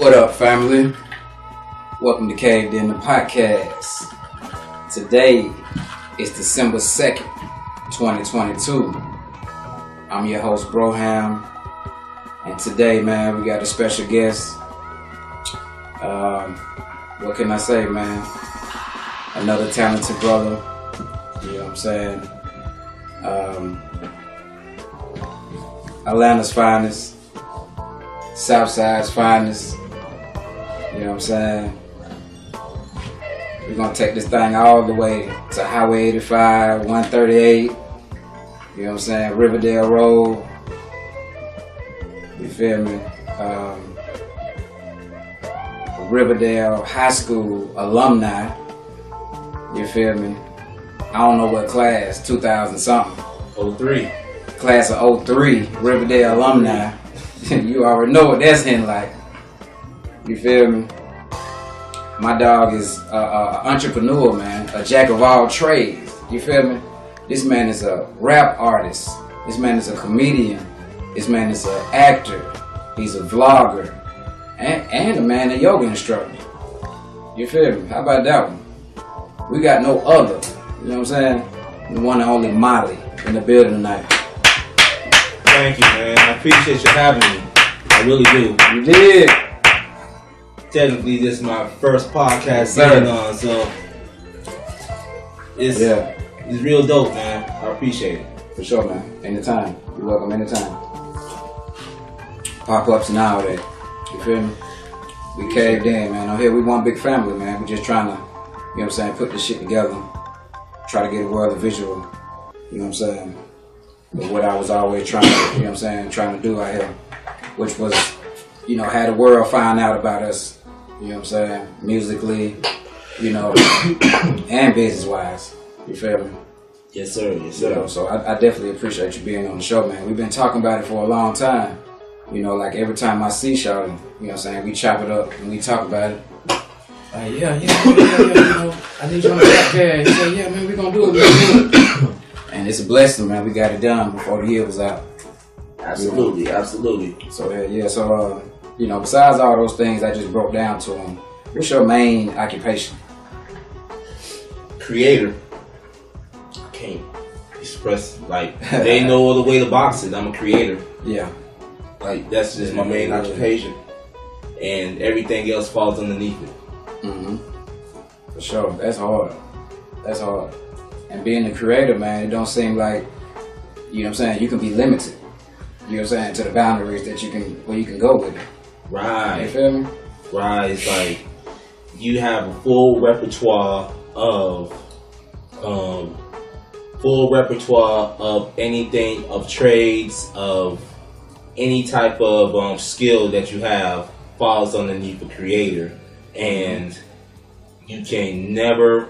What up, family? Welcome to Caved Inn the Podcast. Today is December 2nd, 2022. I'm your host, Broham. And today, man, we got a special guest. Um, what can I say, man? Another talented brother. You know what I'm saying? Um, Atlanta's finest. Southside's finest. You know what I'm saying? We're gonna take this thing all the way to Highway 85, 138. You know what I'm saying? Riverdale Road. You feel me? Um, Riverdale High School alumni. You feel me? I don't know what class, 2000 something. 03. Class of 03, Riverdale alumni. you already know what that's in like. You feel me? My dog is a, a entrepreneur, man, a jack of all trades. You feel me? This man is a rap artist. This man is a comedian. This man is an actor. He's a vlogger, and, and a man, a yoga instructor. You feel me? How about that one? We got no other. You know what I'm saying? The one and only Molly in the building tonight. Thank you, man. I appreciate you having me. I really do. You did. Technically, this is my first podcast being on, so it's Yeah. it's real dope, man. I appreciate it. For sure, man. Anytime. You're welcome anytime. Pop ups and all that. You feel me? We caved in, man. On here, we one big family, man. We just trying to, you know what I'm saying, put this shit together. Try to get a world of visual. You know what I'm saying? But what I was always trying to, you know what I'm saying, trying to do out here, which was, you know, had the world find out about us, you know what I'm saying, musically, you know, and business wise. You feel me? Yes, sir. Yes, You know, so I, I definitely appreciate you being on the show, man. We've been talking about it for a long time. You know, like every time I see Shawty, you know what I'm saying, we chop it up and we talk about it. Uh, yeah, yeah, yeah, yeah, yeah, you know, I need you on the podcast. He said, yeah, man, we're gonna do it, do it. And it's a blessing, man. We got it done before the year was out. Absolutely, absolutely. So, yeah, yeah, so, uh, you know, besides all those things I just broke down to him, what's your main occupation? Creator. I can't express like they no other way to box it. I'm a creator. Yeah, Like that's just my main occupation, and everything else falls underneath it. Mm hmm For sure. That's hard. That's hard. And being a creator, man, it don't seem like you know what I'm saying, you can be limited. You know what I'm saying, to the boundaries that you can where you can go with it. You Right. feel me? Right. It's like you have a full repertoire of um full repertoire of anything of trades of any type of um, skill that you have falls underneath the creator and you can never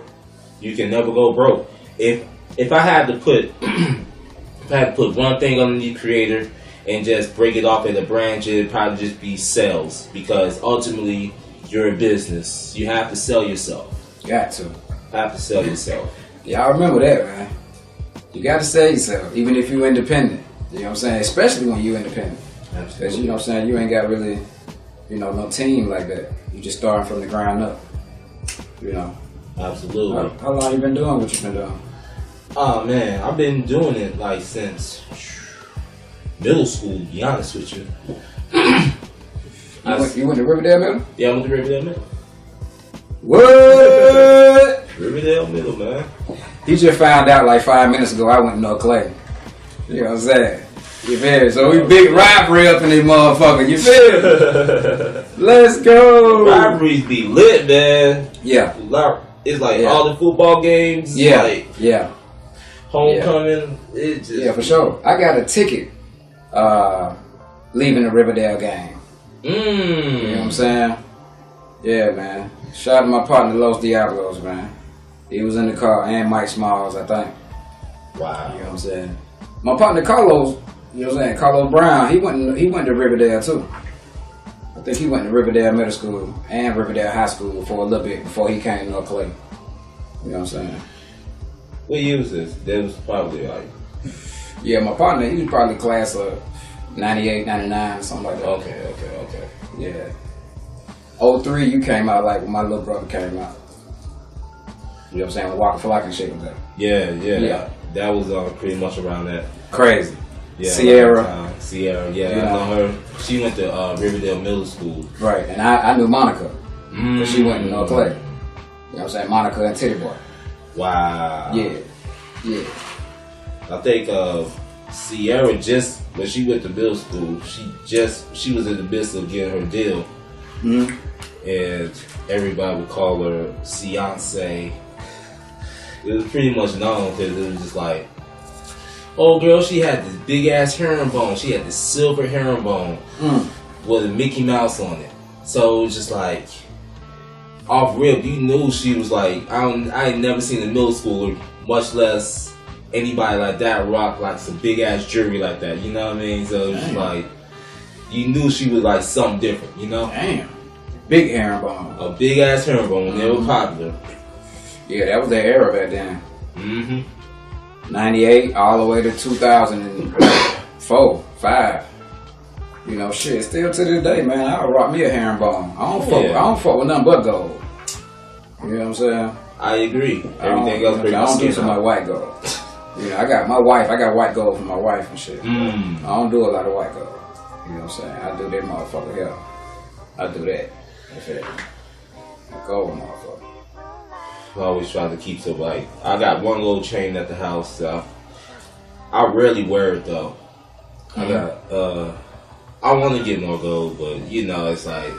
you can never go broke if if i had to put if i had to put one thing underneath creator and just break it off at a branch it'd probably just be sales because ultimately you're a business you have to sell yourself Got to. have to sell yourself Y'all remember that, man. You gotta sell yourself, even if you're independent. You know what I'm saying? Especially when you're independent. Because you know what I'm saying, you ain't got really, you know, no team like that. You just starting from the ground up. You know. absolutely How, how long you been doing what you been doing? Oh man, I've been doing it like since middle school. To be honest with you, You went, you went to Riverdale Middle? yeah, I went to Riverdale Middle. What? Riverdale Middle, man. He just found out like five minutes ago I went to North Clay. You know what I'm saying? You feel? So we big rivalry up in this motherfucker. You feel? Let's go. Rivalries be lit, man. Yeah. It's like Yeah. all the football games, Yeah. like Yeah. homecoming. It just Yeah, for sure. I got a ticket uh, leaving the Riverdale game. You know what I'm Mmm. saying? Yeah, man. Shout out to my partner Los Diablos, man. He was in the car, and Mike Smalls, I think. Wow. You know what I'm saying? My partner Carlos, you know what I'm saying? Carlos Brown, he went he went to Riverdale too. I think he went to Riverdale Middle School and Riverdale High School for a little bit before he came to North Clay. You know what I'm saying? What year was this? That was probably like Yeah, my partner, he was probably class of 98, 99, something like that. okay, okay, okay. Yeah. 03, you came out like when my little brother came out. You know what I'm saying? When Waka Flocka and shit was there. Yeah, yeah, Yeah. That was uh, pretty much around that. Crazy. Yeah, Ciara. that. Ciara, yeah, You I know. know her. She went to uh, Riverdale Middle School. Right. And I, I knew Monica. Mm. She went to North Clay. You know what I'm saying? Monica and Tity Boi. Wow. Yeah. Yeah. I think uh, Ciara just when she went to middle school, she just she was in the midst of getting her deal, Mhm. and everybody would call her Beyonce. It was pretty much known because it was just like, oh girl, she had this big ass herringbone. She had this silver herringbone Mm. with a Mickey Mouse on it. So it was just like off rip, you knew she was like I don't I ain't never seen a middle schooler, much less anybody like that rock like some big ass jewelry like that. You know what I mean? So it was just like you knew she was like something different. You know, Damn. Big herringbone. a big ass herringbone when they were Mhm. popular. Yeah, that was their era back then. Mm hmm 98 all the way to 2004, 5. You know, shit, still to this day, man, I'll rock me a herringbone. I don't fuck, Yeah. I don't fuck with nothing but gold. You know what I'm saying? I agree. I Everything else pretty I don't do skin so white gold. You know, I got my wife, I got white gold for my wife and shit. Mm. I don't do a lot of white gold. You know what I'm saying? I do that motherfucker here. I do that. That's it. Gold motherfucker. I always try to keep so like I got one little chain at the house. So I rarely wear it though. I got uh I want to get more gold, but you know it's like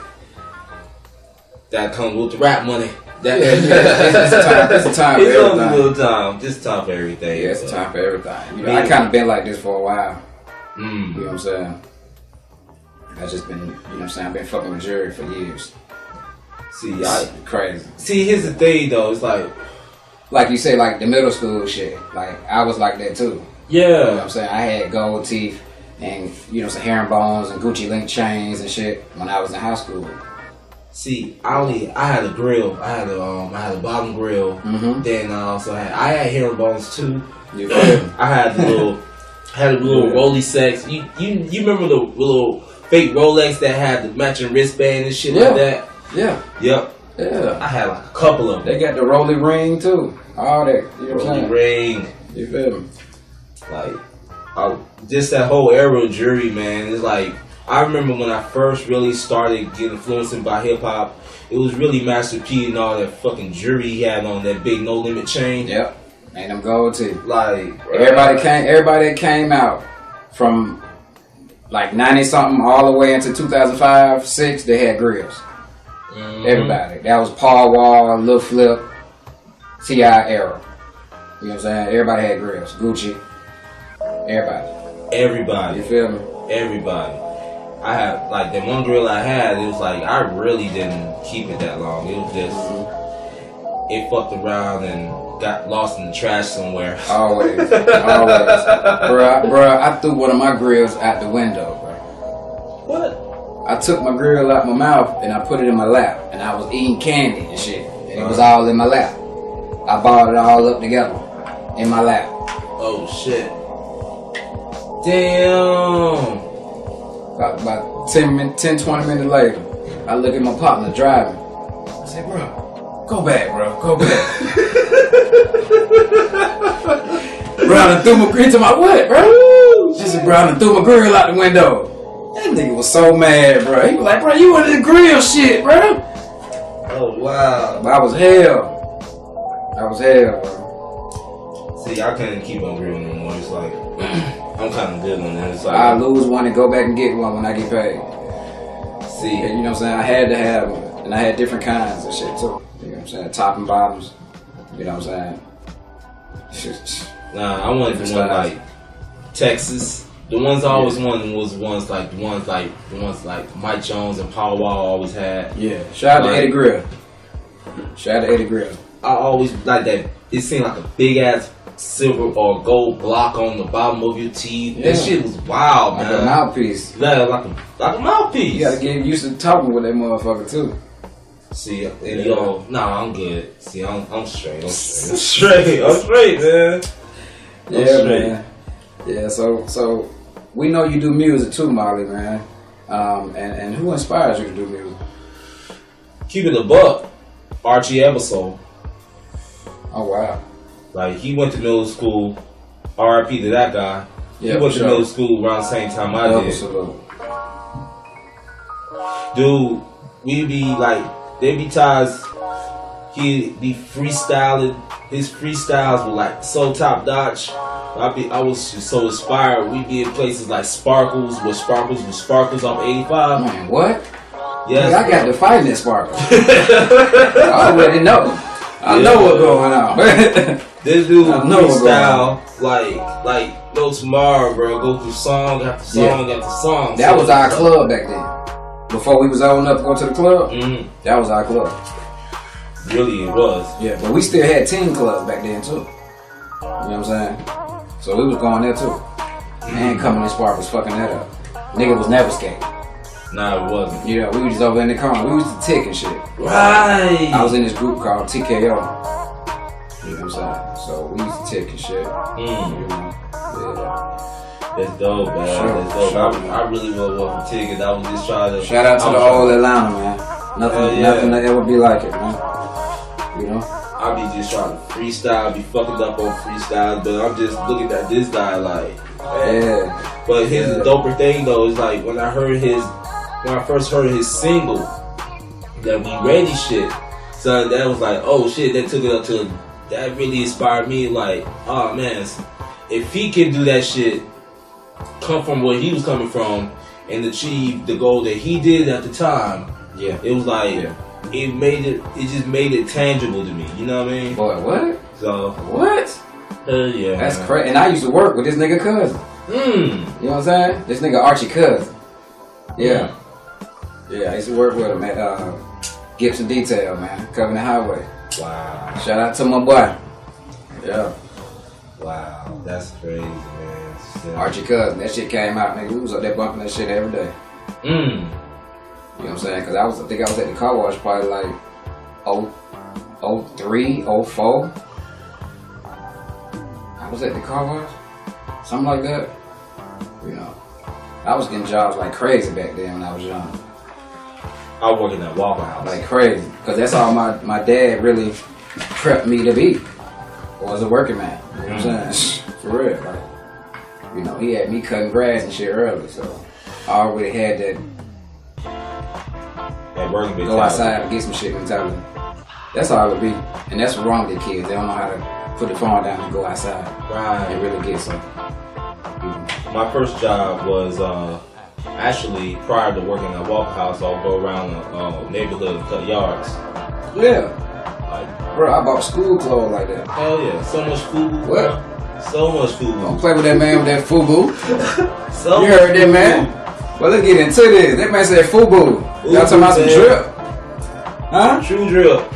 that comes with the rap money. That, Yeah, yeah. It's a time- it's a time for It's only a little time. Just time for everything. Yeah, it's but- time for everything. You know, I kind of been like this for a while. You Mm. know what I'm saying? I just been, you know what I'm saying? I've been fucking with Jerry for years. See, I Crazy. see. Here's the thing, though. It's like, Like you say, like the middle school shit. Like I was like that too. Yeah. You know what I'm saying? I had gold teeth and you know some herringbones and Gucci link chains and shit when I was in high school. See, I only I had a grill. I had a um I had a bottom grill. Mhm. Then I also had I had herringbones too. You feel? I had the little had a little Yeah. Rolex sex. You you you remember the little fake Rolex that had the matching wristband and shit Yeah. like that? Yeah, Yep. yeah. I had like a couple of them. They got the rolly ring too. All that. You know what I'm Rolly ring. You feel me? Like I, just that whole era of jury, man. It's like I remember when I first really started getting influenced by hip hop. It was really Master P and all that fucking jury he had on that big no limit chain. Yep. And them gold teeth. Like Everybody came. Everybody that came out from like ninety something all the way into two thousand five, six. They had grills. Mhm. Everybody. That was Paul Wall, Lil Flip, T.I. era. You know what I'm saying? Everybody had grills. Gucci. Everybody. Everybody. You feel me? everybody. I had like the one grill I had. It was like I really didn't keep it that long. It was just it fucked around and got lost in the trash somewhere. Always. Always. bruh, bruh, I threw one of my grills out the window, bruh. What? I took my grill out my mouth and I put it in my lap. And I was eating candy and shit. And it was uh-huh. all in my lap. I balled it all up together in my lap. Oh shit! Damn. About, about 10, min- 10, 20 minutes later, I look at my partner driving. I say, bro, go back, bro, go back. Brown and threw my grill to my what, bro? She said, Brown and threw my grill out the window. That nigga was so mad, bro. He was like, bro, you wanted the grill shit, bro. Oh wow. But I was hell. I was hell, bro. See, I couldn't keep on grilling no more. It's like I'm kind of good on that. It's like I lose one and go back and get one when I get paid. see. And you know what I'm saying? I had to have one. And I had different kinds of shit too. You know what I'm saying? Top and bottoms. You know what I'm saying? Nah, I wanted the one like Texas. The ones I always wanted was ones like the ones like the ones like Mike Jones and Paul Wall always had. Yeah. Shout out to Eddie Grill. Shout out to Eddie Grill. I always like that. It seemed like a big ass silver or gold block on the bottom of your teeth. Yeah. That shit was wild, Like man. a mouthpiece. Yeah, like a like a mouthpiece. You gotta get used to talking with that motherfucker too. See, and Yeah. yo, nah, I'm good. See, I'm I'm straight. I'm straight. I'm straight. I'm straight, man. I'm Yeah, straight. man. Yeah, so so we know you do music too, Molly, man. Um, and, and who inspires you to do music? keep it a buck. Archie Eversole. Oh wow. Like he went to middle school. R.I.P. to that guy. Yeah, he went for to sure. middle school around the same time I did. Dude, we be like, there be times he be freestyling. His freestyles were like so top notch. I be, I was just so inspired. We be in places like Sparkles, where Sparkles was Sparkles off 85. Man, what? Yes, I got to fight this sparkle. I already know. I Yeah. know what's going on. This dude I know freestyle like like no tomorrow, bro. Go through song after song after song. that was our club back then. Before we was old enough to go to the club, hmm that was our club. Really, it was. Yeah, but we still had teen clubs back then too. You know what I'm saying? So we was going there too. And coming in Spark was fucking that up. Nigga was never skating. Nah, it wasn't. Know, we was just over in the corner. We was the tick and shit. Right. I was in this group called TKO. You know what I'm saying? So we used to tick and shit. Mm. Yeah. That's dope, man. Sure, That's dope. sure. I, I really would want for tickets. I was just trying to. Shout out to the was old Atlanta, man. Nothing, Hell yeah. nothing that ever be like it, man. You know? I be just trying to freestyle, be fucking up on freestyle, but I'm just looking at this guy like, man. Yeah. But his Yeah. doper thing though is like when I heard his, when I first heard his single, that we ready shit, so that was like, oh shit, that took it up to, that really inspired me. Like, oh man, if he can do that shit, come from where he was coming from, and achieve the goal that he did at the time, Yeah. it was like, Yeah. it made it, it just made it tangible to me. You know what I mean? Boy, what? So, What? hell yeah, That's crazy. And I used to work with this nigga cousin. Mm. You know what I'm saying? This nigga Archie cousin. Yeah. Yeah, I used to work with him at uh, Gibson Detail, man. Covering the highway. Wow. Shout out to my boy. Yeah. Wow, that's crazy, man. Archie cousin. That shit came out, nigga. We was up there bumping that shit every day. Mm. You know what I'm saying? Because I was, I think I was at the car wash probably like oh, 03, 04. I was at the car wash, something like that. You know, I was getting jobs like crazy back then when I was young, I work in that Waffle House. like crazy. Because that's all my my dad really prepped me to be was a working man. You know what I'm saying? For real, like you know, he had me cutting grass and shit early, so I already had that that working go outside and get some shit mentality. That's all it would be. And that's wrong with the kids. They don't know how to put the phone down and go outside Right. and really get some. My first job was uh, actually prior to working at Waffle House. I'll go around the uh, neighborhood and cut yards. Yeah. Like, Bro, I bought school clothes like that. hell yeah, so much food. What? So much Don't play with that man with that FUBU. So You heard that food. man? Well, let's get into this. That man said FUBU. Y'all talking about some drip? Huh? True drip.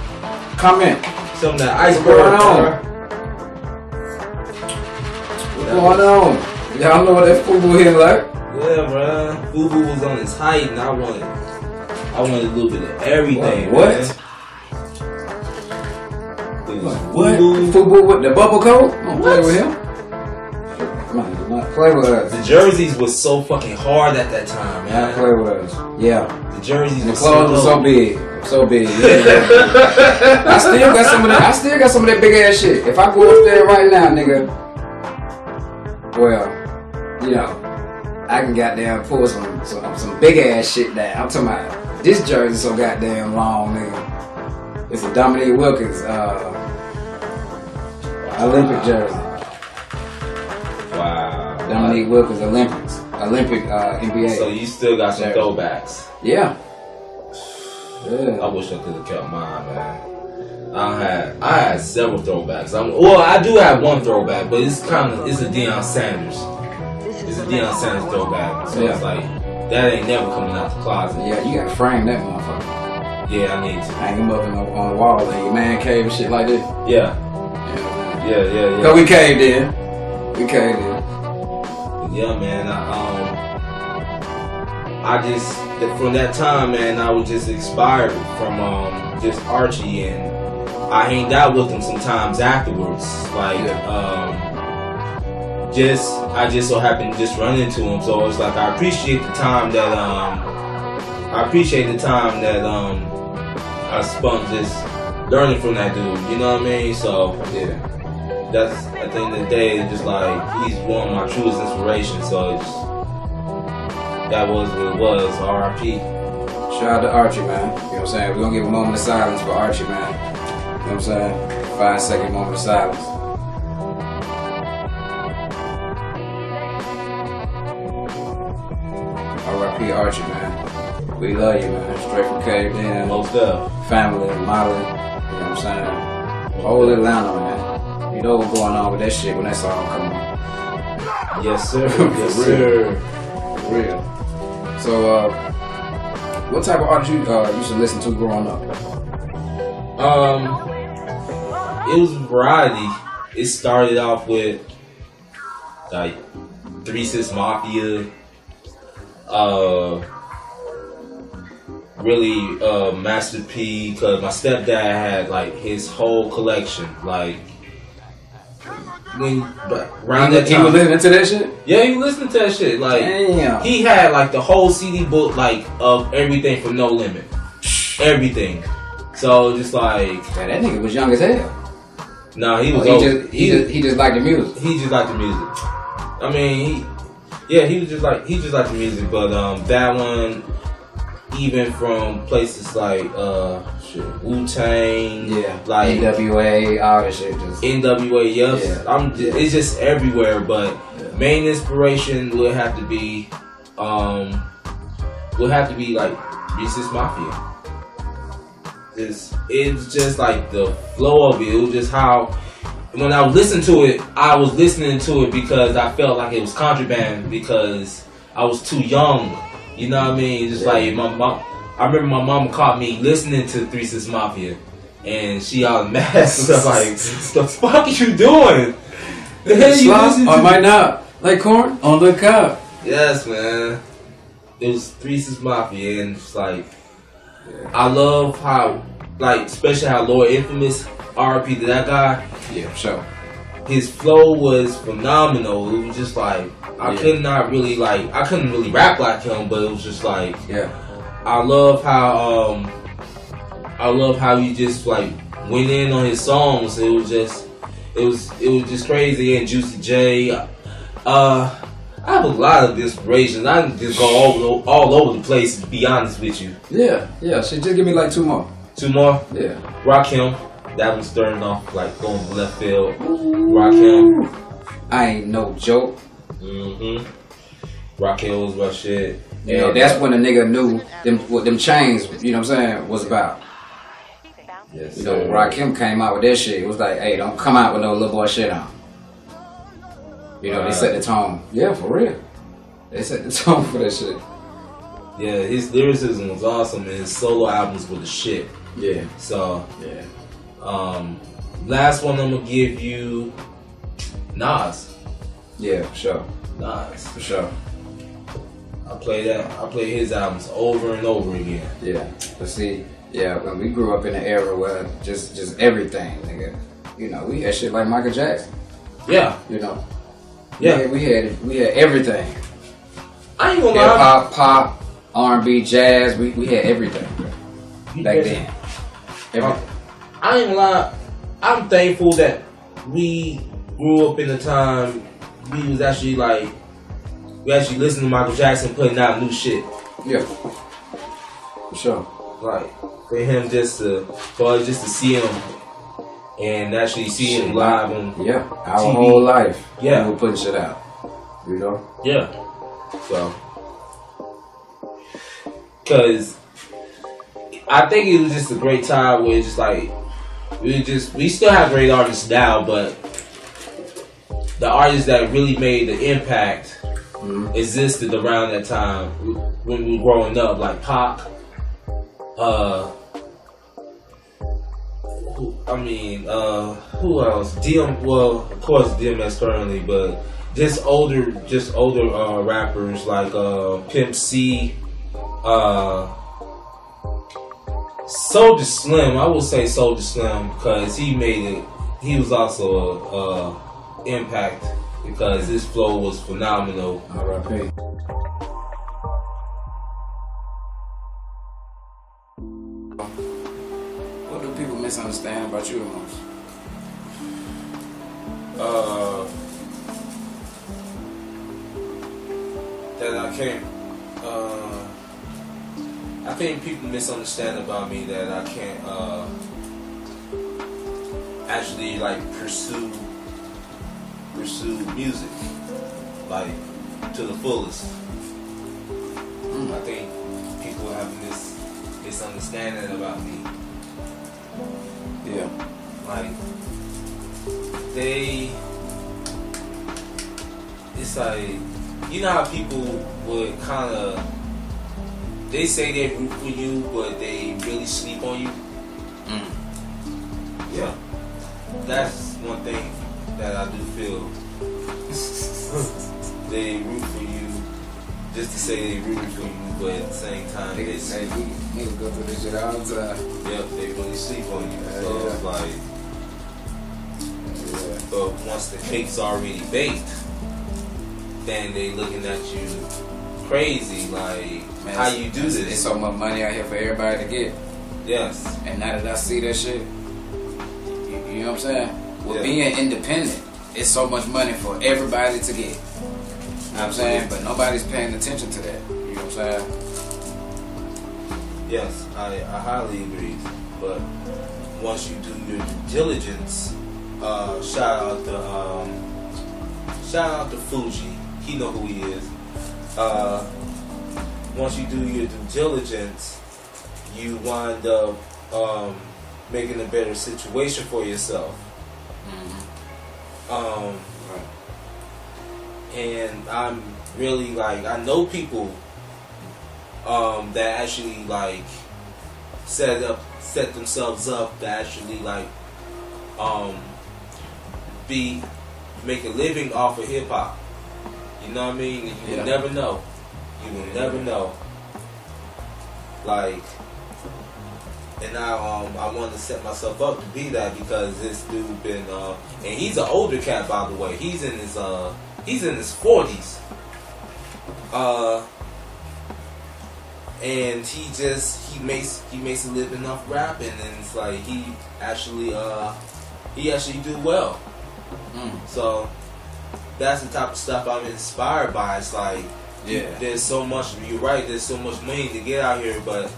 Comment. Some of that What's iceberg. going on? What's going on? Y'all know what that FUBU here like? Yeah, bruh. Fubu was on his height, and I wanted, I wanted a little bit of everything. What? was What? Fubu. With the bubble coat? Don't play with him. Not play with us. The jerseys was so fucking hard at that time, Not man. play with us. Yeah. The jerseys And the clothes were so dope. big, so big. Yeah. I still got some of that. I still got some of that big ass shit. If I go up there right now, nigga, well, you know, I can goddamn pull some some, some big ass shit down. I'm talking about this jersey so goddamn long, nigga. It's a Dominique Wilkins uh, Olympic jersey. Wow. Dominique Wilkins Olympics, Olympic uh, NBA. So you still got some Jersey. throwbacks. yeah. Yeah. I wish I could have kept mine, man. I had I had several throwbacks. I'm, well, I do have one throwback, but it's kind of it's a Deion Sanders. It's a Deion Sanders throwback. So it's Yeah. like that ain't never coming out the closet. Yeah, you gotta frame that motherfucker. Yeah, I need to. hang him up on the wall in your man cave and shit like this. Yeah, Yeah, yeah, yeah, yeah. Cause we caved in. We caved in. Yeah, man. I, um, I just from that time, man, I was just inspired from um, just Archie, and I hanged out with him sometimes afterwards. Like, um, just I just so happened to just run into him, so it's like I appreciate the time that um, I appreciate the time that um, I spent just learning from that dude. You know what I mean? So Yeah. that's at the end of the day, just like he's one of my truest inspirations. So that was what it was. R.I.P. Shout out to Archie, man. You know what I'm saying? We're gonna give a moment of silence for Archie, man. You know what I'm saying? Five second moment of silence. Archie, man. We love you, man. Straight from Caved Inn. Most of. family, Molly, you know what I'm saying? Whole Atlanta, man. You know what's going on with that shit when that song come on. Yes, sir. For yes, real. sir. For real. So, uh, what type of artists you uh, used to listen to growing up? Um, it was variety. It started off with like Three Six Mafia, uh, really uh, Master P, because my stepdad had like his whole collection. Like when but around that time, he was listening to that shit? yeah, you listen to that shit. Like Damn. he had like the whole CD book, like of everything from No Limit, everything. So just like, Man, that nigga was young as hell. nah, he Oh, was he old. just he, just he just liked the music. he just liked the music. I mean, he, yeah, he was just like he just liked the music, but um, that one, even from places like uh, Wu Tang, Yeah, like NWA, all that shit. Just NWA, yes, Yeah. I'm. Just, It's just everywhere, but Yeah. main inspiration would have to be, um, would have to be like Three Six Mafia. It's it's just like the flow of it. It was just how when I listened to it, I was listening to it because I felt like it was contraband because I was too young. You know what I mean? Just Yeah. like my mom. I remember my mom caught me listening to Three Six Mafia, and she all mad. So like, What "The fuck are you doing? The hell you listening to?" might not. Like corn on the cup. Yes, man. It was Three Six Mafia, and it's like I love how, like, especially how Lord Infamous RP to that guy. Yeah, sure. His flow was phenomenal. It was just like I Yeah. could not really like I couldn't really rap like him, but it was just like Yeah. I love how um I love how he just like went in on his songs. It was just it was it was just crazy and Juicy J. Uh I have a lot of inspirations. I can just go all over all over the place to be honest with you. Yeah, yeah. Shit, just give me like two more. Two more. Yeah. Rakim. That was starting off like going left field. Rakim. I ain't no joke. Mm-hmm. Rakim was my shit. You know, that's when the nigga knew them what them chains, you know what I'm saying, was about. yes, You know, sir. Rakim came out with that shit. It was like, hey, don't come out with no little boy shit on. You know, they set the tone. Yeah, for real. They set the tone for that shit. Yeah, his lyricism was awesome and his solo albums were the shit. Yeah, So yeah. Um, last one I'm gonna give you Nas. Yeah, for sure. Nas. For sure. I play that. I play his albums over and over again. Yeah. But see, yeah, when we grew up in an era where just just everything, nigga. You know, we had shit like Michael Jackson. Yeah, You know. yeah. We had we had everything. I ain't gonna Hip lie. hop, pop, R and B, jazz. We, we had everything back then. Everything. I ain't gonna lie. I'm thankful that we grew up in a time we was actually like we actually listened to Michael Jackson putting out new shit. Yeah. For sure. Like for him just to for us just to see him and actually see him live on Yeah. Our TV. whole life. Yeah. We were putting shit out. You know? Yeah. So, because I think it was just a great time where it's just like we just we still have great artists now, but the artists that really made the impact Mhm. existed around that time when we were growing up, like Pac. Uh, who, I mean, uh, who else? DM. Well, of course, DMX currently, but just older, just older uh, rappers like uh, Pimp C, uh, Soulja Slim. I would say Soulja Slim because he made it. He was also a, a impact because his flow was phenomenal. R.I.P. What do people misunderstand about you the most? Uh, that I can't. Uh, I think people misunderstand about me that I can't uh, actually like pursue pursue music like to the fullest. Mm. I think people have this misunderstanding about me. Yeah. like they it's like you know how people would kind of they say they root for you but they really sleep on you Mm. yeah that's one thing that i do feel they root for you just to say they root for you but at the same time they, Niggas, hey, we niggas go through this shit all the time. yep, they really sleep on you Yeah, so yeah. it's like Yeah. But once the cake's already baked, then they looking at you crazy, like Man, how you do this? There's so much money out here for everybody to get. yes, And now that I see that shit, you, you know what I'm saying? With Yeah. being independent, it's so much money for everybody to get. You know what I'm saying? But nobody's paying attention to that. You know what I'm saying? yes, I, I highly agree. But once you do your due diligence, uh, shout out to um, shout out to Fuji. He know who he is. Uh, once you do your due diligence, you wind up um, making a better situation for yourself. Um, Right. and I'm really like I know people um, that actually like set up set themselves up to actually like um, be make a living off of hip hop. You know what I mean? You Yeah. never know. You will never know. Like, and I um I want to set myself up to be that because this dude been uh and he's an older cat by the way. He's in his uh he's in his forties. Uh and he just he makes he makes a living off rapping and it's like he actually uh he actually do well. Mm. So that's the type of stuff I'm inspired by. It's like Yeah. there's so much you're right, there's so much money to get out here, but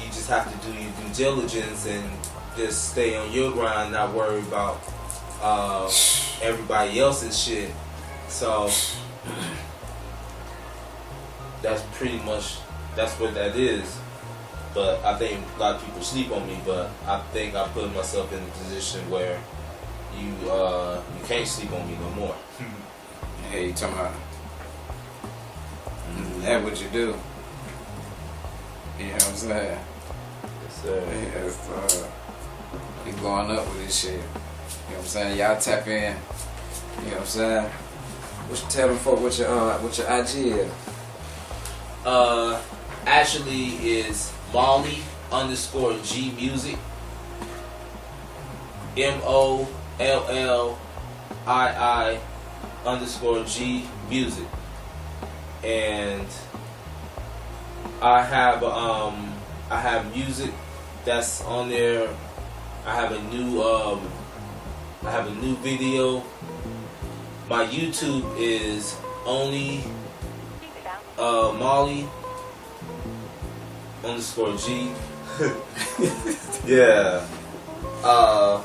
you just have to do your due diligence and just stay on your grind, not worry about uh, everybody else's shit. So that's pretty much that's what that is. But I think a lot of people sleep on me, but I think I put myself in a position where you uh, you can't sleep on me no more. Hey, you talking about that what you do. You know what I'm saying? Yes, sir. Yes, uh, we up with this shit. You know what I'm saying? Y'all tap in. You know what I'm saying? What you tell them for what your uh what your IG is? uh, actually is Molly underscore G Music. M O L L I I underscore G Music. And I have um I have music that's on there. I have a new um I have a new video. My YouTube is only uh, Molly underscore G. yeah. Uh,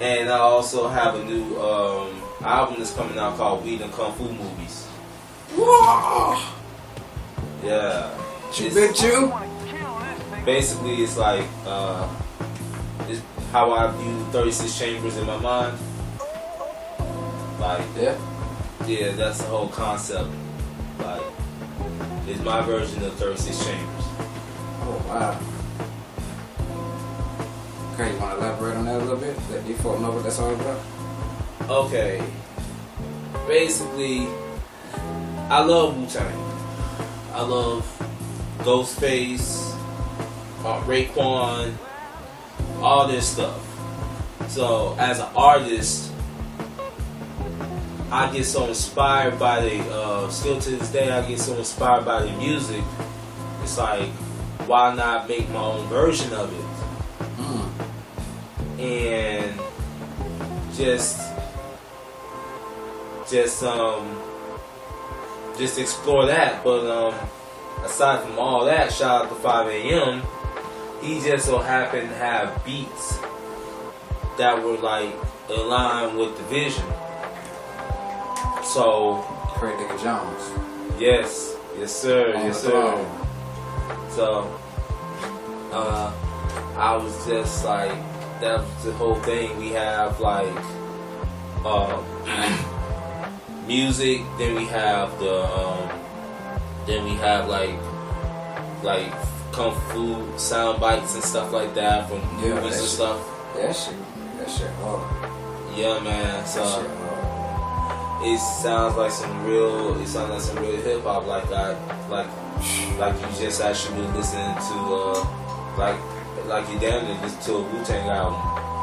and I also have a new um, album that's coming out called Weed and Kung Fu Movies. Whoa! Yeah. You It's- Jew? basically, it's like uh, it's how I view 36 Chambers in my mind. Like, Yeah. yeah, that's the whole concept. Like, it's my version of 36 Chambers. Oh wow. Okay, you wanna elaborate on that a little bit? Let you folk know what that's all about? Okay. Basically, I love Wu Tang. I love Ghostface, uh, Raekwon, all this stuff. So, as an artist, I get so inspired by the, uh, still to this day, I get so inspired by the music. It's like, why not make my own version of it? and just just um just explore that. But um aside from all that, shout out to 5 a.m. He just so happened to have beats that were like aligned with the vision. So Craig Digger Jones. yes, yes sir, On yes sir. throne. So, uh, I was just like, that was the whole thing. We have like, uh, music. Then we have the, um, then we have like, like kung fu sound bites and stuff like that from Yeah, movies and that stuff. That shit, that shit hard. Yeah, man. So shit it sounds like some real. It sounds like some real hip hop. Like I, like, like you just actually listening to, uh, like, like you damn near listen to a Wu Tang album.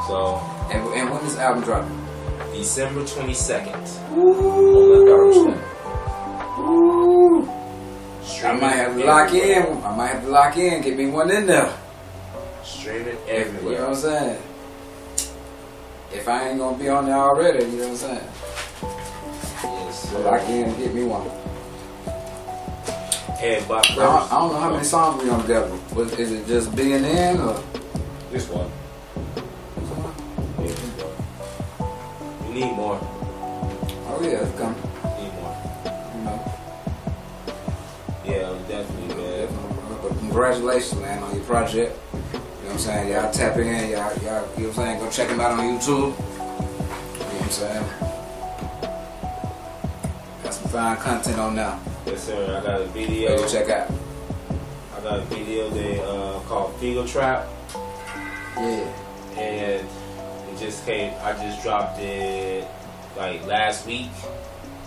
So And, and when this album dropping? December twenty second. Ooh. Ooh. I might have to lock in. I might have to lock in. Get me one in there. Streaming everywhere. You know what I'm saying? If I ain't gonna be on there already, you know what I'm saying? Yes, sir. lock in and get me one. And by I don't, I don't know how many songs we on together. Was, is it just being in or? this one. Need more. Oh yeah, it's coming. Need more. You know. Yeah, definitely, man. But congratulations, man, on your project. You know what I'm saying? Y'all tap in, y'all, y'all, you know what I'm saying? Go check him out on YouTube. You know what I'm saying? Got some fine content on now. Yes, sir. I got a Go video. check out. I got a video they uh, called Figo Trap, Yeah. and it just came. I just dropped it like last week.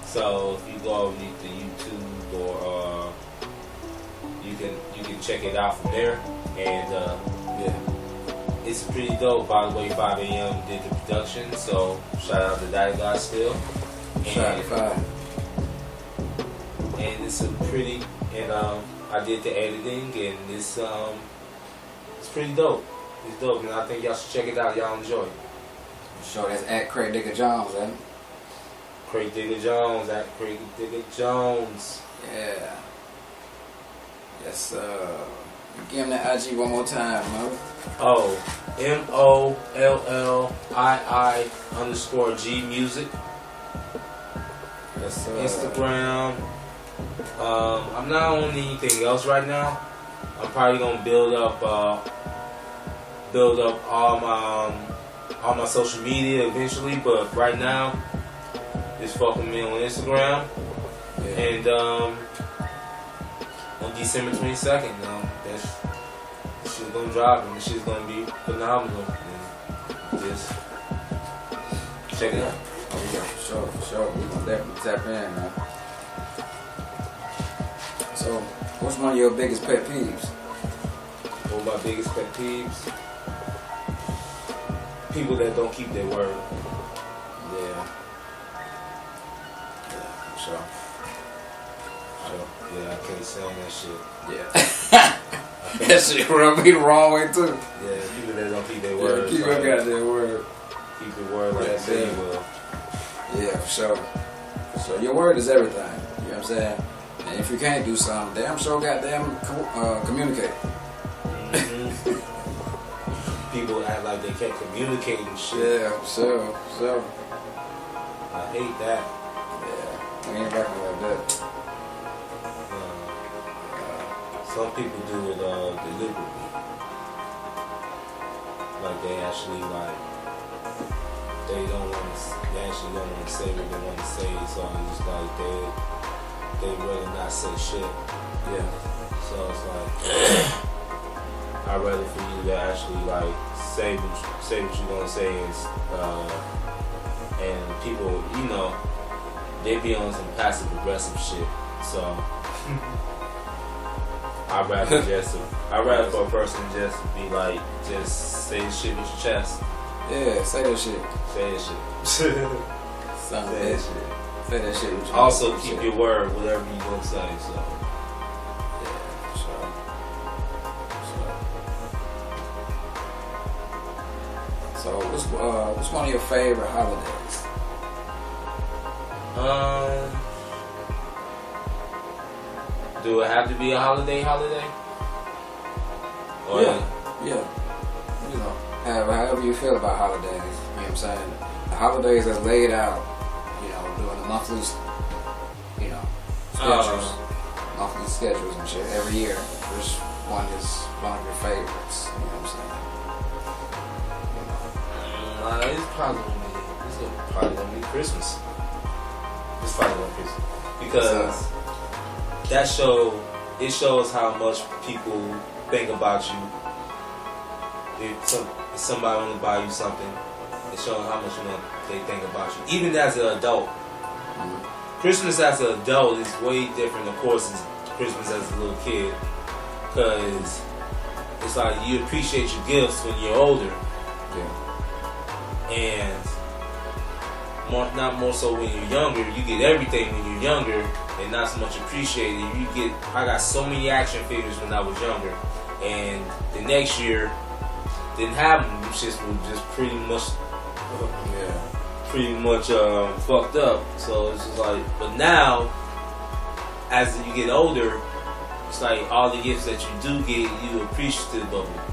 So if you go over to YouTube or uh, you can you can check it out from there. And uh, Yeah. it's pretty dope. By the way, 5 a.m. did the production, so shout out to that guy still. Shout out to And, Five. and it's a pretty and um, I did the editing and it's um it's pretty dope. It's dope, and I think y'all should check it out. Y'all enjoy it. Sure, that's at Craig Digger Jones, eh? Craig Digger Jones at Craig Digger Jones. Yeah. Yes, sir. Give him that IG one more time, man. Oh, M O L L I I underscore G Music. Yes, sir. Instagram. Um, I'm not on anything else right now. I'm probably gonna build up, uh, build up all my um, all my social media eventually. But right now, just fuck with me on Instagram. Yeah. And um, on December 22nd, um, that's this shit's gonna drop and this shit's gonna be phenomenal. And just check it out. Oh yeah, for sure, for sure. We gonna definitely tap in, man. So, what's one of your biggest pet peeves? One of my biggest pet peeves: people that don't keep their word. Yeah. Yeah, for sure. I don't. Yeah, I can't stand that shit. Yeah. that shit rub me the wrong way too. Yeah, people that don't keep their Yeah, word. keep your goddamn word. keep your word like Yeah, say you yeah. will. Yeah, for sure. Sure. Your word is everything. You know what I'm saying? And if you can't do something, damn sure goddamn uh, communicate. Like they can't communicate and shit. Yeah, for sure. I hate that. Yeah, we ain't rocking like that. Uh, some people do it uh, deliberately. Like they actually like they don't want to. They actually don't want to say what they want to say, so it's just like they they really not say shit. Yeah. So it's like I'd rather for you to actually like say what say what you're gonna say and uh, and people you know they be on some passive aggressive shit. So I'd rather just I'd rather for a person just be like just say shit with your chest. Yeah, say that shit. Say that shit. Say that shit. Say that shit with your Also keep your word, whatever you gonna say. So So what's uh, what's one of your favorite holidays? Um, do it have to be a holiday? Holiday? Or Yeah, yeah. You know, however, however you feel about holidays. You know what I'm saying? The holidays are laid out, you know, doing the monthly, you know, schedules, monthly schedules and shit every year. Which one is one of your favorites? You know what I'm saying? Uh, it's probably gonna be, it's gonna, probably gonna be Christmas. It's probably gonna be Christmas because that show it shows how much people think about you. If, some, if somebody want to buy you something, it shows how much they think about you. Even as an adult, Mhm. Christmas as an adult is way different, of course, as Christmas as a little kid, because it's like you appreciate your gifts when you're older yeah. And more, not more so when you're younger. You get everything when you're younger, and not so much appreciated. You get. I got so many action figures when I was younger, and the next year didn't have them. Which just was just pretty much, Yeah. pretty much um, fucked up. So it's just like, but now, as you get older, it's like all the gifts that you do get, you appreciative of them.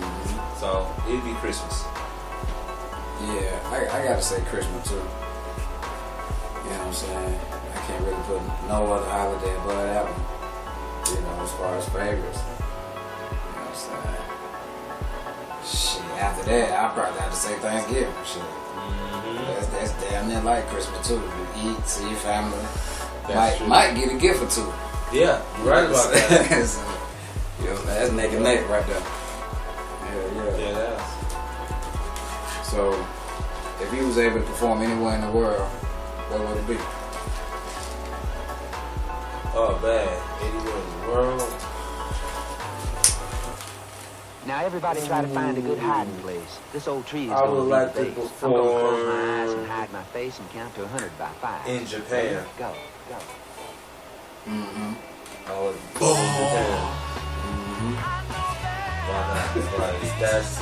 Mhm. So it'd be Christmas. Yeah, I, I gotta say Christmas too. You know what I'm saying? I can't really put no other holiday above that one. You know, as far as favorites. You know what I'm saying? Shit, after that, I probably have to say Thanksgiving. Shit. Mm-hmm. That's, that's damn near like Christmas too. You eat, see your family. That's might, true. might get a gift or two. Yeah, you're right about that. so, you know, that's neck and neck right there. Yeah, yeah. Yeah, that's. So, if he was able to perform anywhere in the world, what would it be? Oh, bad. Anywhere in the world. Now everybody try to find a good hiding place. This old tree is I gonna would be like the to base. I'm gonna close my eyes and hide my face and count to a hundred by five. In Japan. Go, go. Mm-hmm. I would boom Japan. Mm-hmm. Why not? Like that's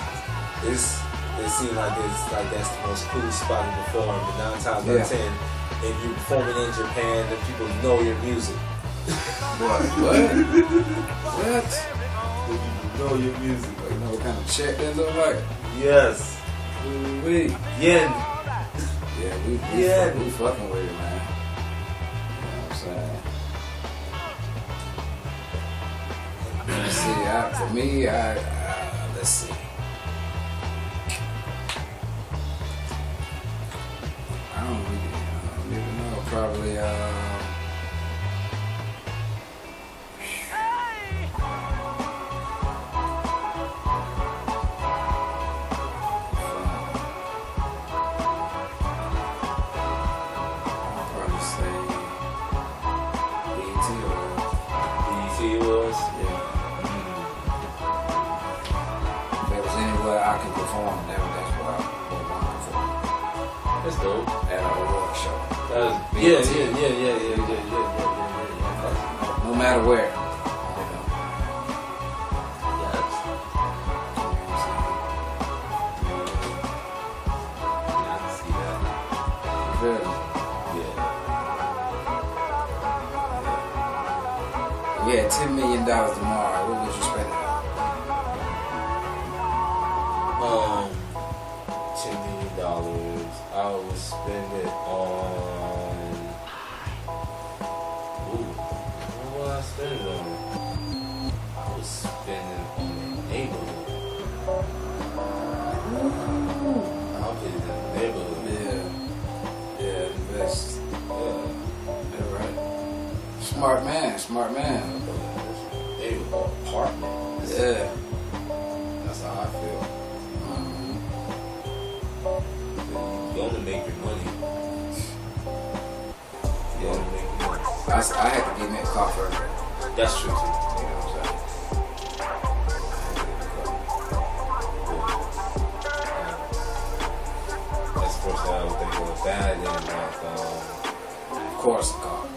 it's it seems like it's like that's the most cool spot to perform. But nine times out of ten, if you're performing in Japan, then people know your music. What? What? what? Then people know your music. You know what kind of check that look like? Yes. We. Yen. Yeah, we, we, Yeah. fuck- we fucking with it, man. You know what I'm saying? Let's see, I, for me, I, uh, let's see. I don't don't even know. Probably, uh, Yeah, yeah, yeah, yeah, yeah, yeah, yeah, yeah. No matter where. Yeah, $10 million tomorrow. Smart man, smart man. I'll put it in the neighborhood apartment. Yeah. That's how I feel. Mhm. You only make your money. You only make your money. I, I had to give me a car first. That's true too. You know what I'm saying? That's the first thing I would think of. That and like, um, Of course, a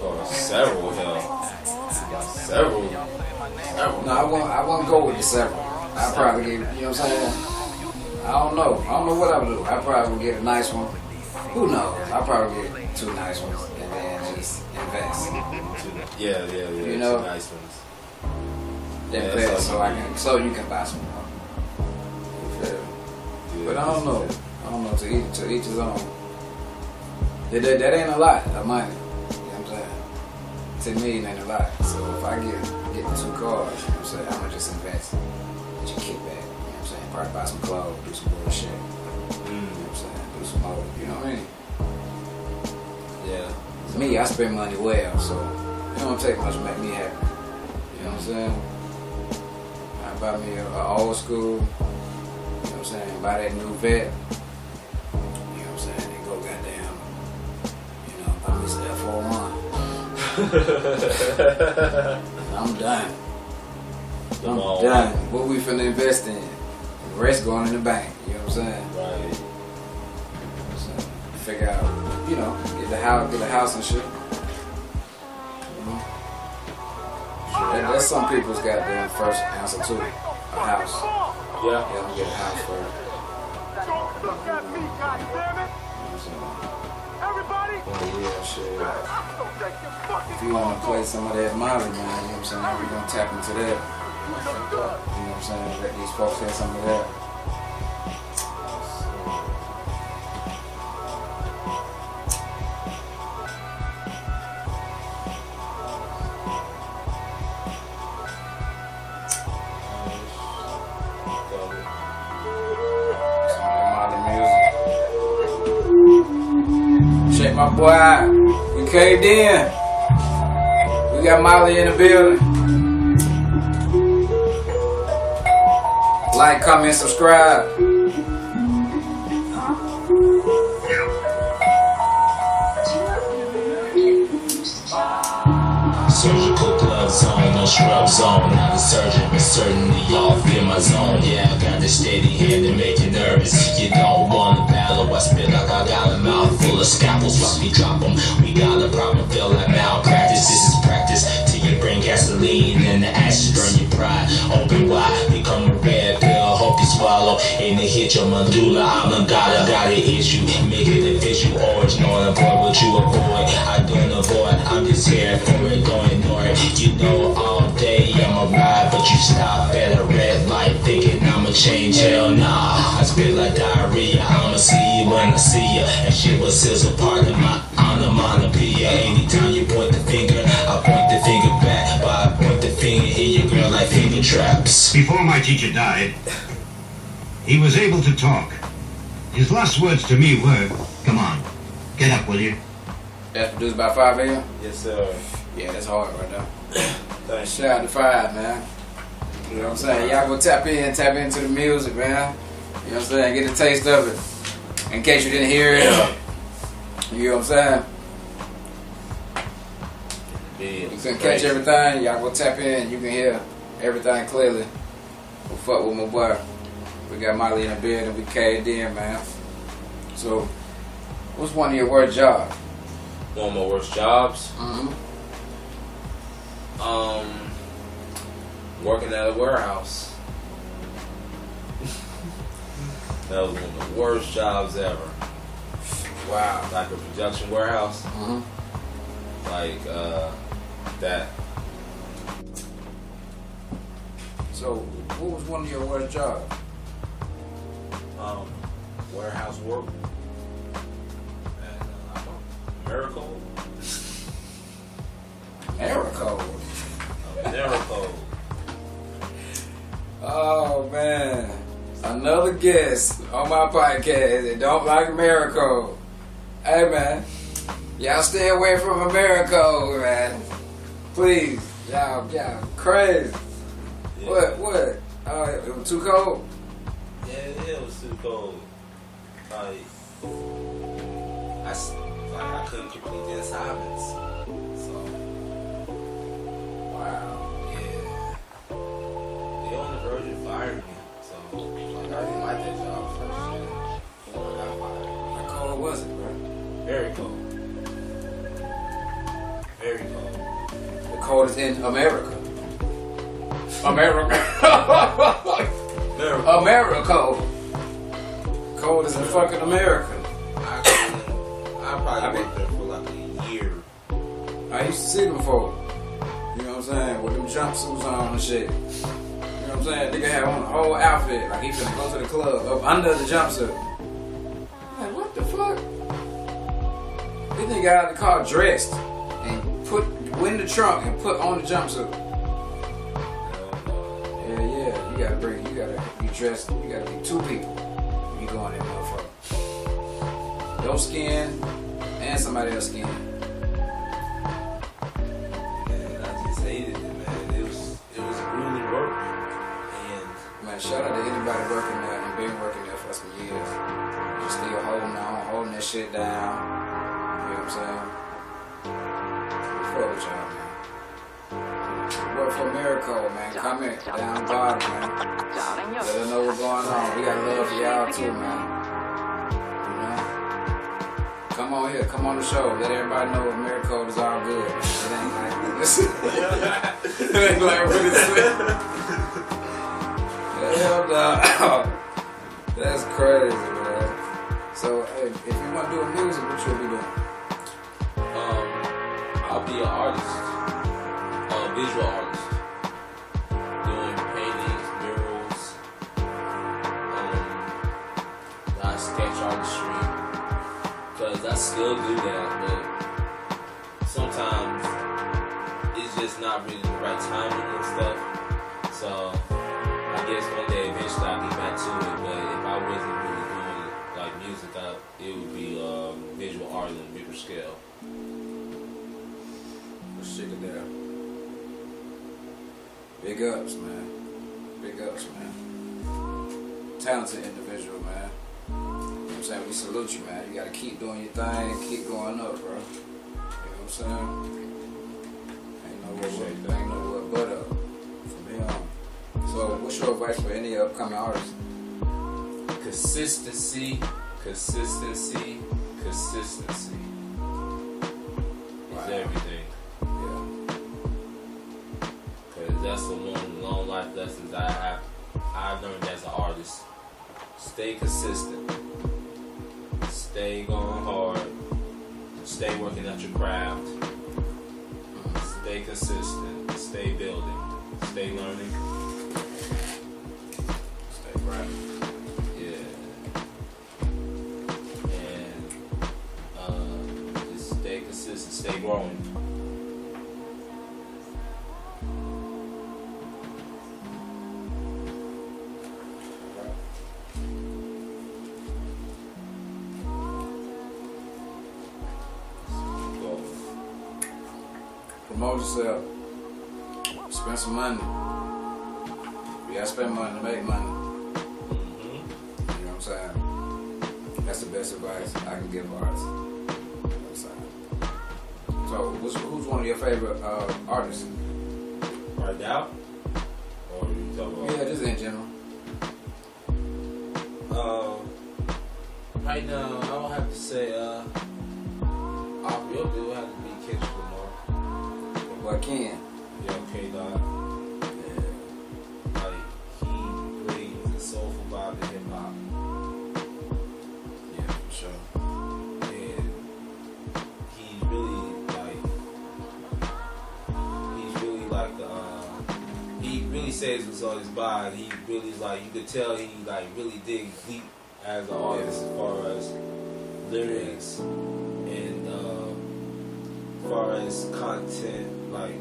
car. of course, of course, several hell, several, several. No, I won't. I won't go with the several. I probably give. You know what I'm saying? I don't know. I don't know what I would do. I probably would get a nice one. Who knows? I probably get two nice ones and then just invest. Yeah, yeah, yeah. You know? two nice ones. Yeah, Invest that's so I can so you can buy some more. Yeah, But I don't know. I don't know. To each to each his own. That, that, that ain't a lot of money. Ten million ain't a lot. So if I get get two cars, you know what I'm saying, I'm gonna just invest. Get your kickback. You know what I'm saying? Probably buy some clothes, do some bullshit. You know what I'm mm. saying? Do some more. You know what I mean? Yeah. Me, I spend money well, so it don't take much to make me happy. You know what I'm saying? I buy me a, a old school, you know what I'm saying? Buy that new vet. I'm done. I'm mall. done. What we finna invest in? The rest going in the bank. You know what I'm saying? Right. So, figure out, you know, get the house, get a house and shit. You know? That, that's some people's goddamn first answer too. A house. Yeah. Yeah, I'm get a house first. Don't look at me, goddammit! Yeah, shit. If you want to play some of that Molly, man, you know what I'm saying? We're gonna tap into that. You know what I'm saying? Let these folks hear some of that. Boy. We caved in. We got Molly in the building. Like, comment, subscribe. Surgical glove zone, no scrub zone. Not a surgeon, but certainly y'all feel my zone. Yeah, I got the steady hand to make nervous. You don't wanna battle, I spit like I got a mouth full of scalpels. Watch me drop 'em. We got a problem, feel like malpractice. This is practice till you bring gasoline and the ashes burn your pride. Open wide, become a red pill. Hope you swallow and it hit your medulla. I'm a god, I got an issue. Make it official, original, and avoid what you avoid. I don't avoid, I'm just here for it, ignore it. You know, all day I'm a ride, but you stop at a red light thinking I'ma change. Hell nah, I spit like diarrhea. I'ma see you when I see you. And shit was sizzle part of my onomatopoeia. Anytime you point the finger, I point the finger back. But I point the finger in your girl like finger traps. Before my teacher died, he was able to talk. His last words to me were, Come on, get up, will you? That's produced by 5 a.m. Yes, sir. Yeah, that's hard right now. Thanks. Shout out to Five, man. You know what I'm saying? Y'all go tap in, tap into the music, man. You know what I'm saying? Get a taste of it. In case you didn't hear it. Or, you know what I'm saying? Yeah, You can catch everything. Y'all go tap in. You can hear everything clearly. Well, fuck with my boy. We got Molly in the bed and We caved in, man. So, what's one of your worst jobs? One of my worst jobs. Mm-hmm. Um, working at a warehouse. that was one of the worst jobs ever. Wow. Like a production warehouse, Mm-hmm. like uh, that. So, what was one of your worst jobs? Um, warehouse work. Uh, miracle. Miracle. Oh man, another guest on my podcast that don't like Americold. Hey man, y'all stay away from Americold, man. Please, y'all, y'all crazy. Yeah. What, what? Oh, it was too cold. Yeah, yeah, it was too cold. Like, I, like, I couldn't complete the assignments. So, Wow. yeah. They on the verge of firing me. So, like, I didn't like that job first shit. So I got fired. How cold was it, bro? Very cold. Very cold. The coldest in America. America. America. cold as in fucking America. I, I probably worked there for like a year. I used to see them before. You know what I'm saying? With them jumpsuits on and shit. You know what I'm saying? Nigga had on the whole outfit. Like he finna go to the club up under the jumpsuit. Like, what the fuck? This nigga got out of the car dressed and put went in the trunk and put on the jumpsuit. Yeah, yeah. You gotta bring, you gotta be dressed, you gotta be two people. when You go in there, motherfucker. Your skin and somebody else's skin. And I just hated it, man. It was it was grueling work. And Man, shout out to anybody working there and been working there for some years. Just still holding on, holding that shit down. You know what I'm saying? We fuck with y'all, man. Work for Miracle, man. Comment down bottom, man. Let us know what's going on. We got love for y'all too, man. Come on here, come on the show. Let everybody know Miracle is all good. It ain't like this. it ain't like what it. Hell no. That's crazy, man. So, hey, if you want to do music, what you'll be doing? um, I'll be an artist, a visual artist, I still do that, but sometimes it's just not really the right timing and stuff. So I guess one day eventually I'll get back to it. But if I wasn't really doing like music, I, it would be um, visual art on a bigger scale. Let's check it out. Big ups, man. Big ups, man. Talented individual, man. You know what I'm saying? We salute you, man. You gotta keep doing your thing, keep going up, bro. You know what I'm saying? Ain't no what, ain't no what but up on. Um, so, what's your advice for any upcoming artists? Consistency, consistency, consistency Wow. is everything. Yeah. Cause that's the one long life lessons I have I've learned as an artist. Stay consistent. Stay going hard. Stay working at your craft. Stay consistent. Stay building. Stay learning. Stay right. Yeah. And uh, just stay consistent. Stay growing. Yourself. Spend some money. You gotta spend money to make money. Mhm. You know what I'm saying? That's the best advice I can give artists. You know what I'm saying? So, who's, who's one of your favorite uh, artists? Right now? Or you talking about? Yeah, just in general. Um, right now, I would have to say, uh, Ken? Yeah, okay, dog. Yeah. Like, he brings a soulful hip hop. Yeah, for sure. And really, like, really like uh, he really says what's on his mind. He really, like, you could tell he, like, really dig deep as an artist as far as lyrics and, uh, as far as content, like,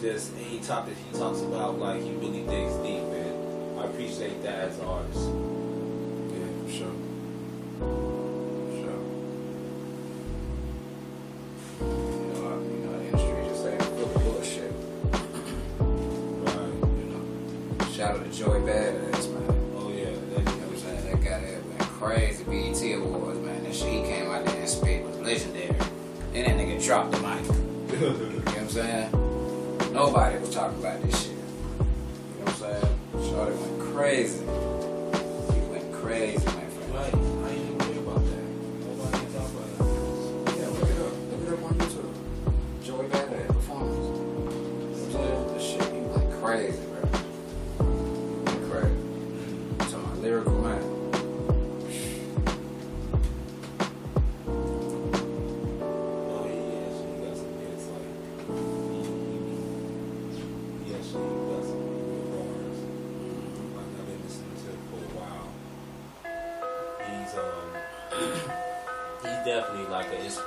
just any topic he talks about, like, he really digs deep, and I appreciate that as an artist. Yeah, sure. For sure.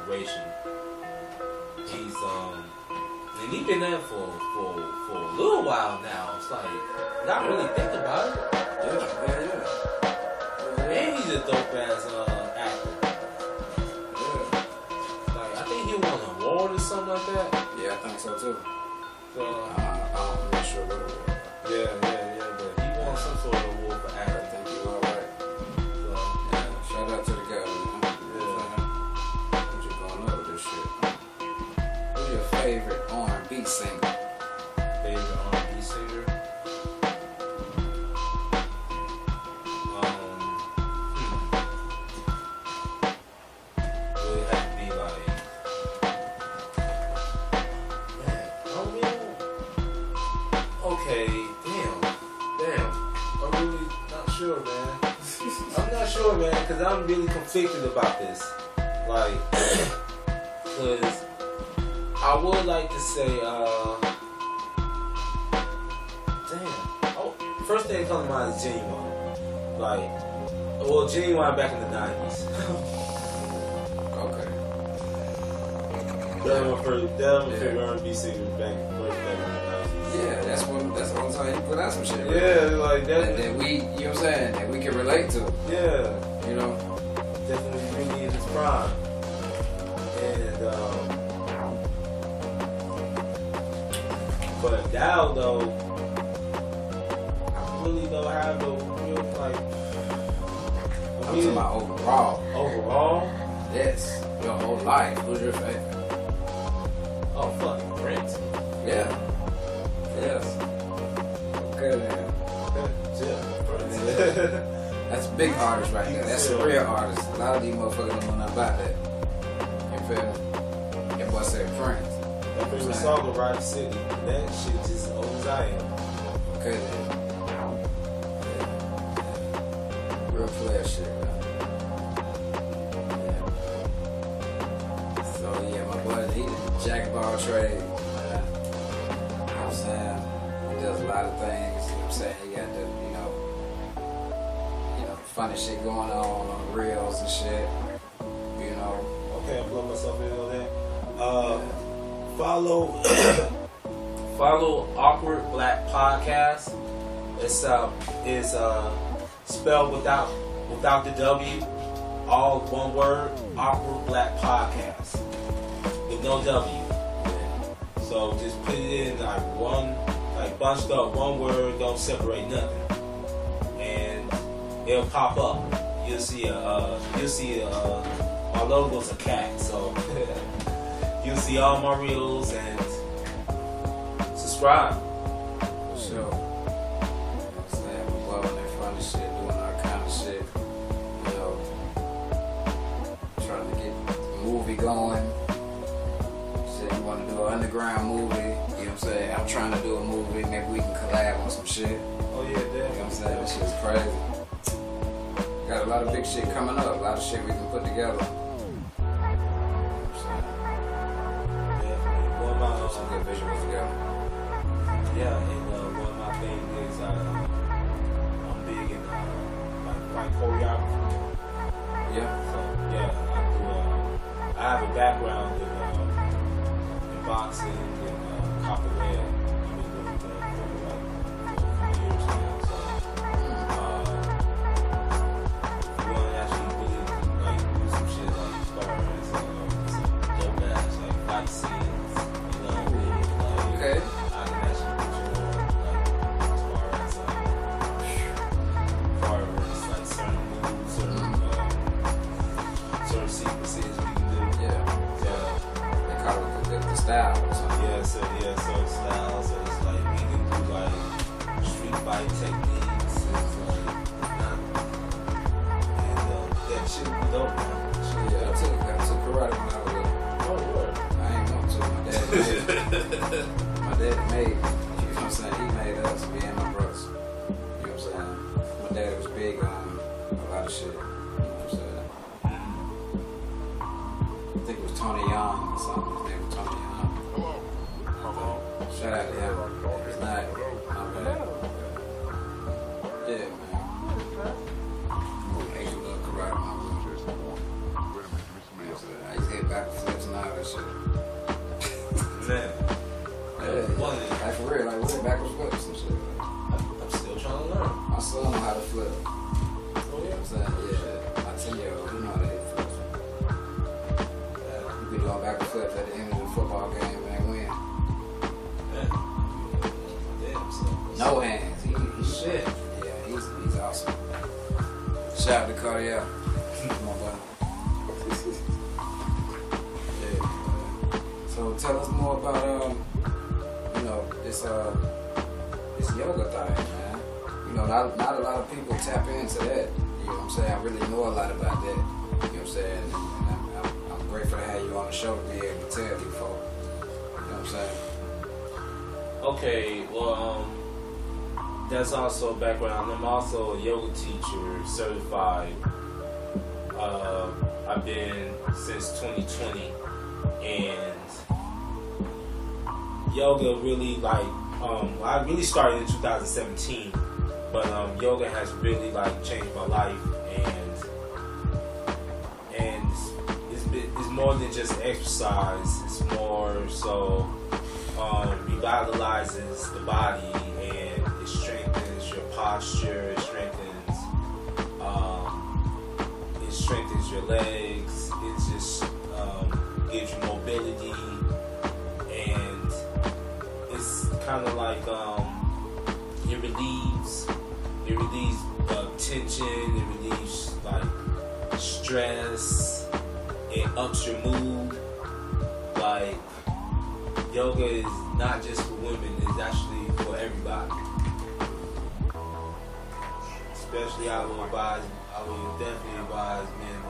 Like. He's um and he's been there for for for a little while now. It's like not really think about it. Yeah, yeah, yeah. And he's a dope ass uh, actor. Yeah, Like I think he won an award or something like that. yeah, I think so too. So, Uh, I'm not sure what it was. yeah, R&B singer? favorite R&B singer. Um, hmm. Have to be like, man, I okay, damn, damn, I'm really not sure, man. I'm not sure, man, because I'm really conflicted about well, back in the 90s. Okay. that was my first, that was my Yeah. favorite R&B singer back, first back in Yeah, that's what that's what I'm saying. You put out some shit. right? Yeah, like That, that we, you know what I'm saying, that we can relate to, yeah. you know? definitely really in his prime. And um, but now though, I really don't have a real like. I I'm mean, talking about overall. overall, Yes, your whole life. Who's your favorite? oh fucking Prince. Yeah. Yes. Okay, man. Yeah, That's big artist right there. That's a real artist. A lot of these motherfuckers don't know nothing about that. You feel me? Your boy said Prince. My favorite song of Rock City. That shit just old as I am. Okay, then. So, yeah, my boy, he jack of all trades, man. You know what I'm saying? He does a lot of things. You know what I'm saying? He got the, you know, you know, funny shit going on on reels and shit. You know, Okay, I blow myself in on that. Uh, follow follow Awkward Black Podcast. It's uh is uh spelled without the W, all one word. Awkward Black Podcast with no W. So just put it in like one like bunched up one word. Don't separate nothing, and it'll pop up. You'll see a uh, you'll see a uh, my logo's a cat, so you'll see all my reels and subscribe. Underground movie. You know what I'm saying? I'm trying to do a movie. Maybe we can collab on some shit. Oh yeah, definitely. You know what I'm saying? This shit's crazy. Got a lot of big shit coming up. A lot of shit we can put together. You know what I'm saying? Definitely. One of my some uh, good visuals together. yeah, and uh, one of my things is uh, I'm big in uh, like, like choreography. Yeah. So yeah, I do. Uh, I have a background in, uh, boxing and uh, capoeira. Tap into that. You know what I'm saying? I really know a lot about that. You know what I'm saying? And, I'm, I'm, I'm grateful to have you on the show to be able to tell folks. You know what I'm saying? Okay, well, um, that's also a background. I'm also a yoga teacher, certified. Uh, I've been since 2020, and yoga really like um, I really started in 2017, but um, yoga has really like changed my life, and and it's, it's, more than just exercise. It's more so um, revitalizes the body and it strengthens your posture. It strengthens um, it strengthens your legs. It just um, gives you mobility and it's kind of like um, it relieves it relieves uh, tension. It relieves like stress. It ups your mood. Like yoga is not just for women, it's actually for everybody. Especially I would advise I would definitely advise men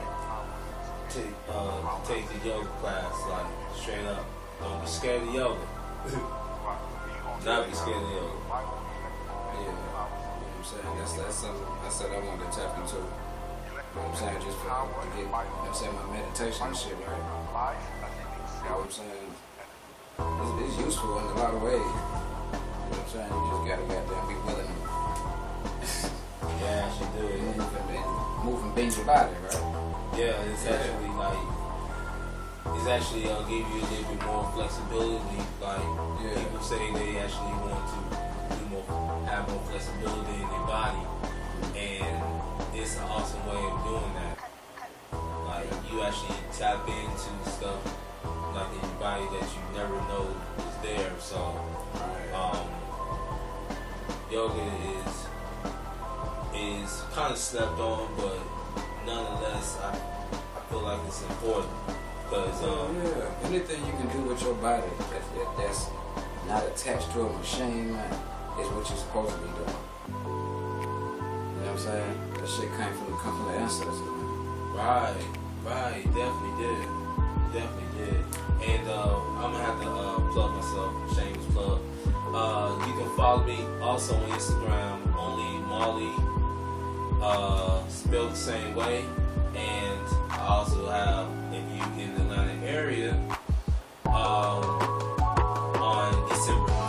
to uh, take the yoga class, like straight up. Don't be scared of yoga. Not be scared of yoga. I'm saying? That's that's something I said I wanted to tap into. You know what I'm saying? Just for to get, you know what I'm saying, my meditation and shit right. You know what I'm saying? It's, it's useful in a lot of ways. You know what I'm saying? You just gotta goddamn be willing to Yeah, she do it. move and move and bend your body, right? Yeah, it's actually like it's actually uh, give you a little bit more flexibility. Like Yeah. people say they actually want to have more flexibility in their body, and it's an awesome way of doing that. Like you actually tap into stuff like in your body that you never know is there. So um, yoga is is kind of slept on, but nonetheless, I, I feel like it's important because um, yeah, anything you can do with your body that, that, that's not attached to a machine, man, is what you're supposed to be doing. You know what I'm saying? That shit came from the from the ancestors, right, right, definitely did, definitely did. And uh, I'm gonna have to uh, plug myself, shameless plug. Uh, you can follow me also on Instagram, only Molly, uh, spelled the same way. And I also have, if you in the Atlanta area, um, on December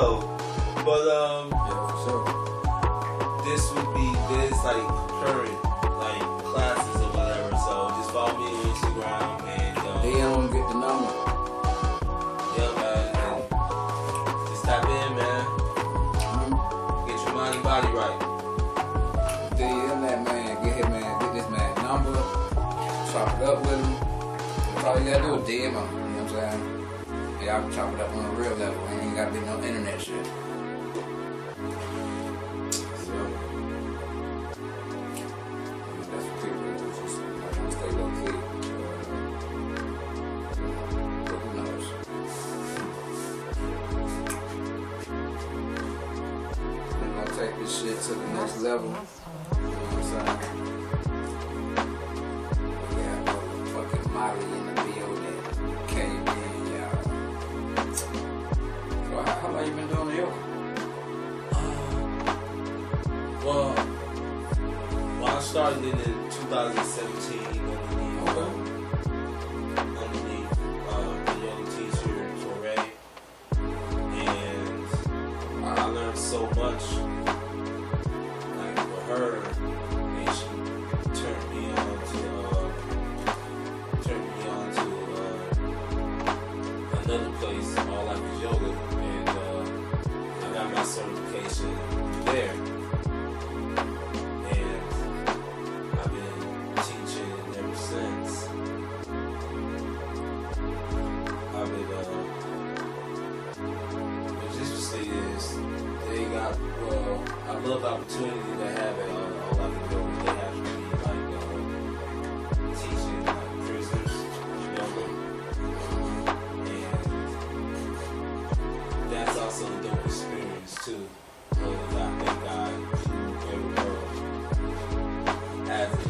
though. But um, Yeah, for sure. this would be this like current like classes or whatever. So just follow me on Instagram and um, DM, get the number. yeah, man, just tap in, man. Get your mind and body right. DM that man, get him man, get this man number, chop it up with him. That's all you gotta do is DM him, Can chop it up on a real level, ain't gotta be no internet shit. So, that's what people do, just like, stay low key. But who knows? We're gonna take this shit to the next level. started in 2017.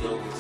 You.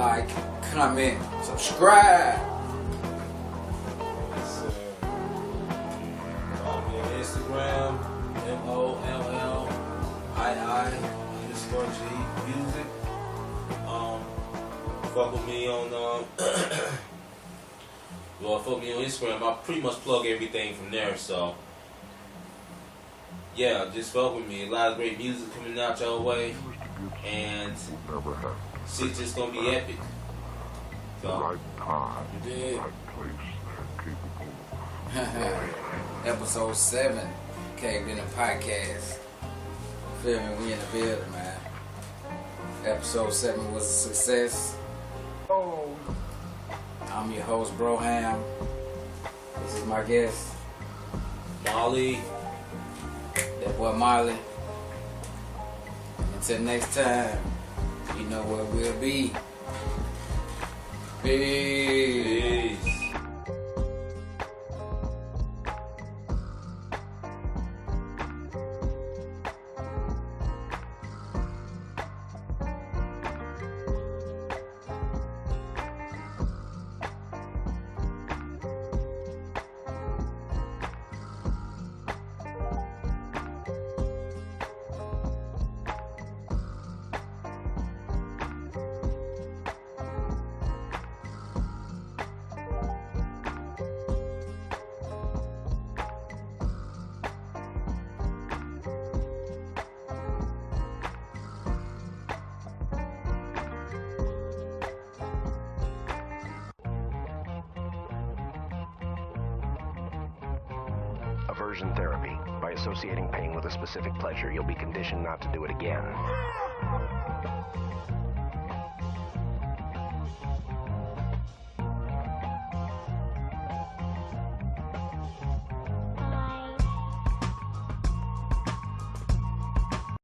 like, comment, subscribe. Follow me on Instagram, M O L L I I underscore G music. Um, fuck with me on um. well, fuck me on Instagram. I pretty much plug everything from there, so yeah, just fuck with me. A lot of great music coming out your way. And shit's just gonna be epic. So, right time, you did. Right place, Episode 7, Caved Inn a Podcast. Feel me? We in the building, man. Episode 7 was a success. Oh. I'm your host, Broham. This is my guest, Molly. That boy, Marley. Until next time you know where we'll be. Peace. Peace.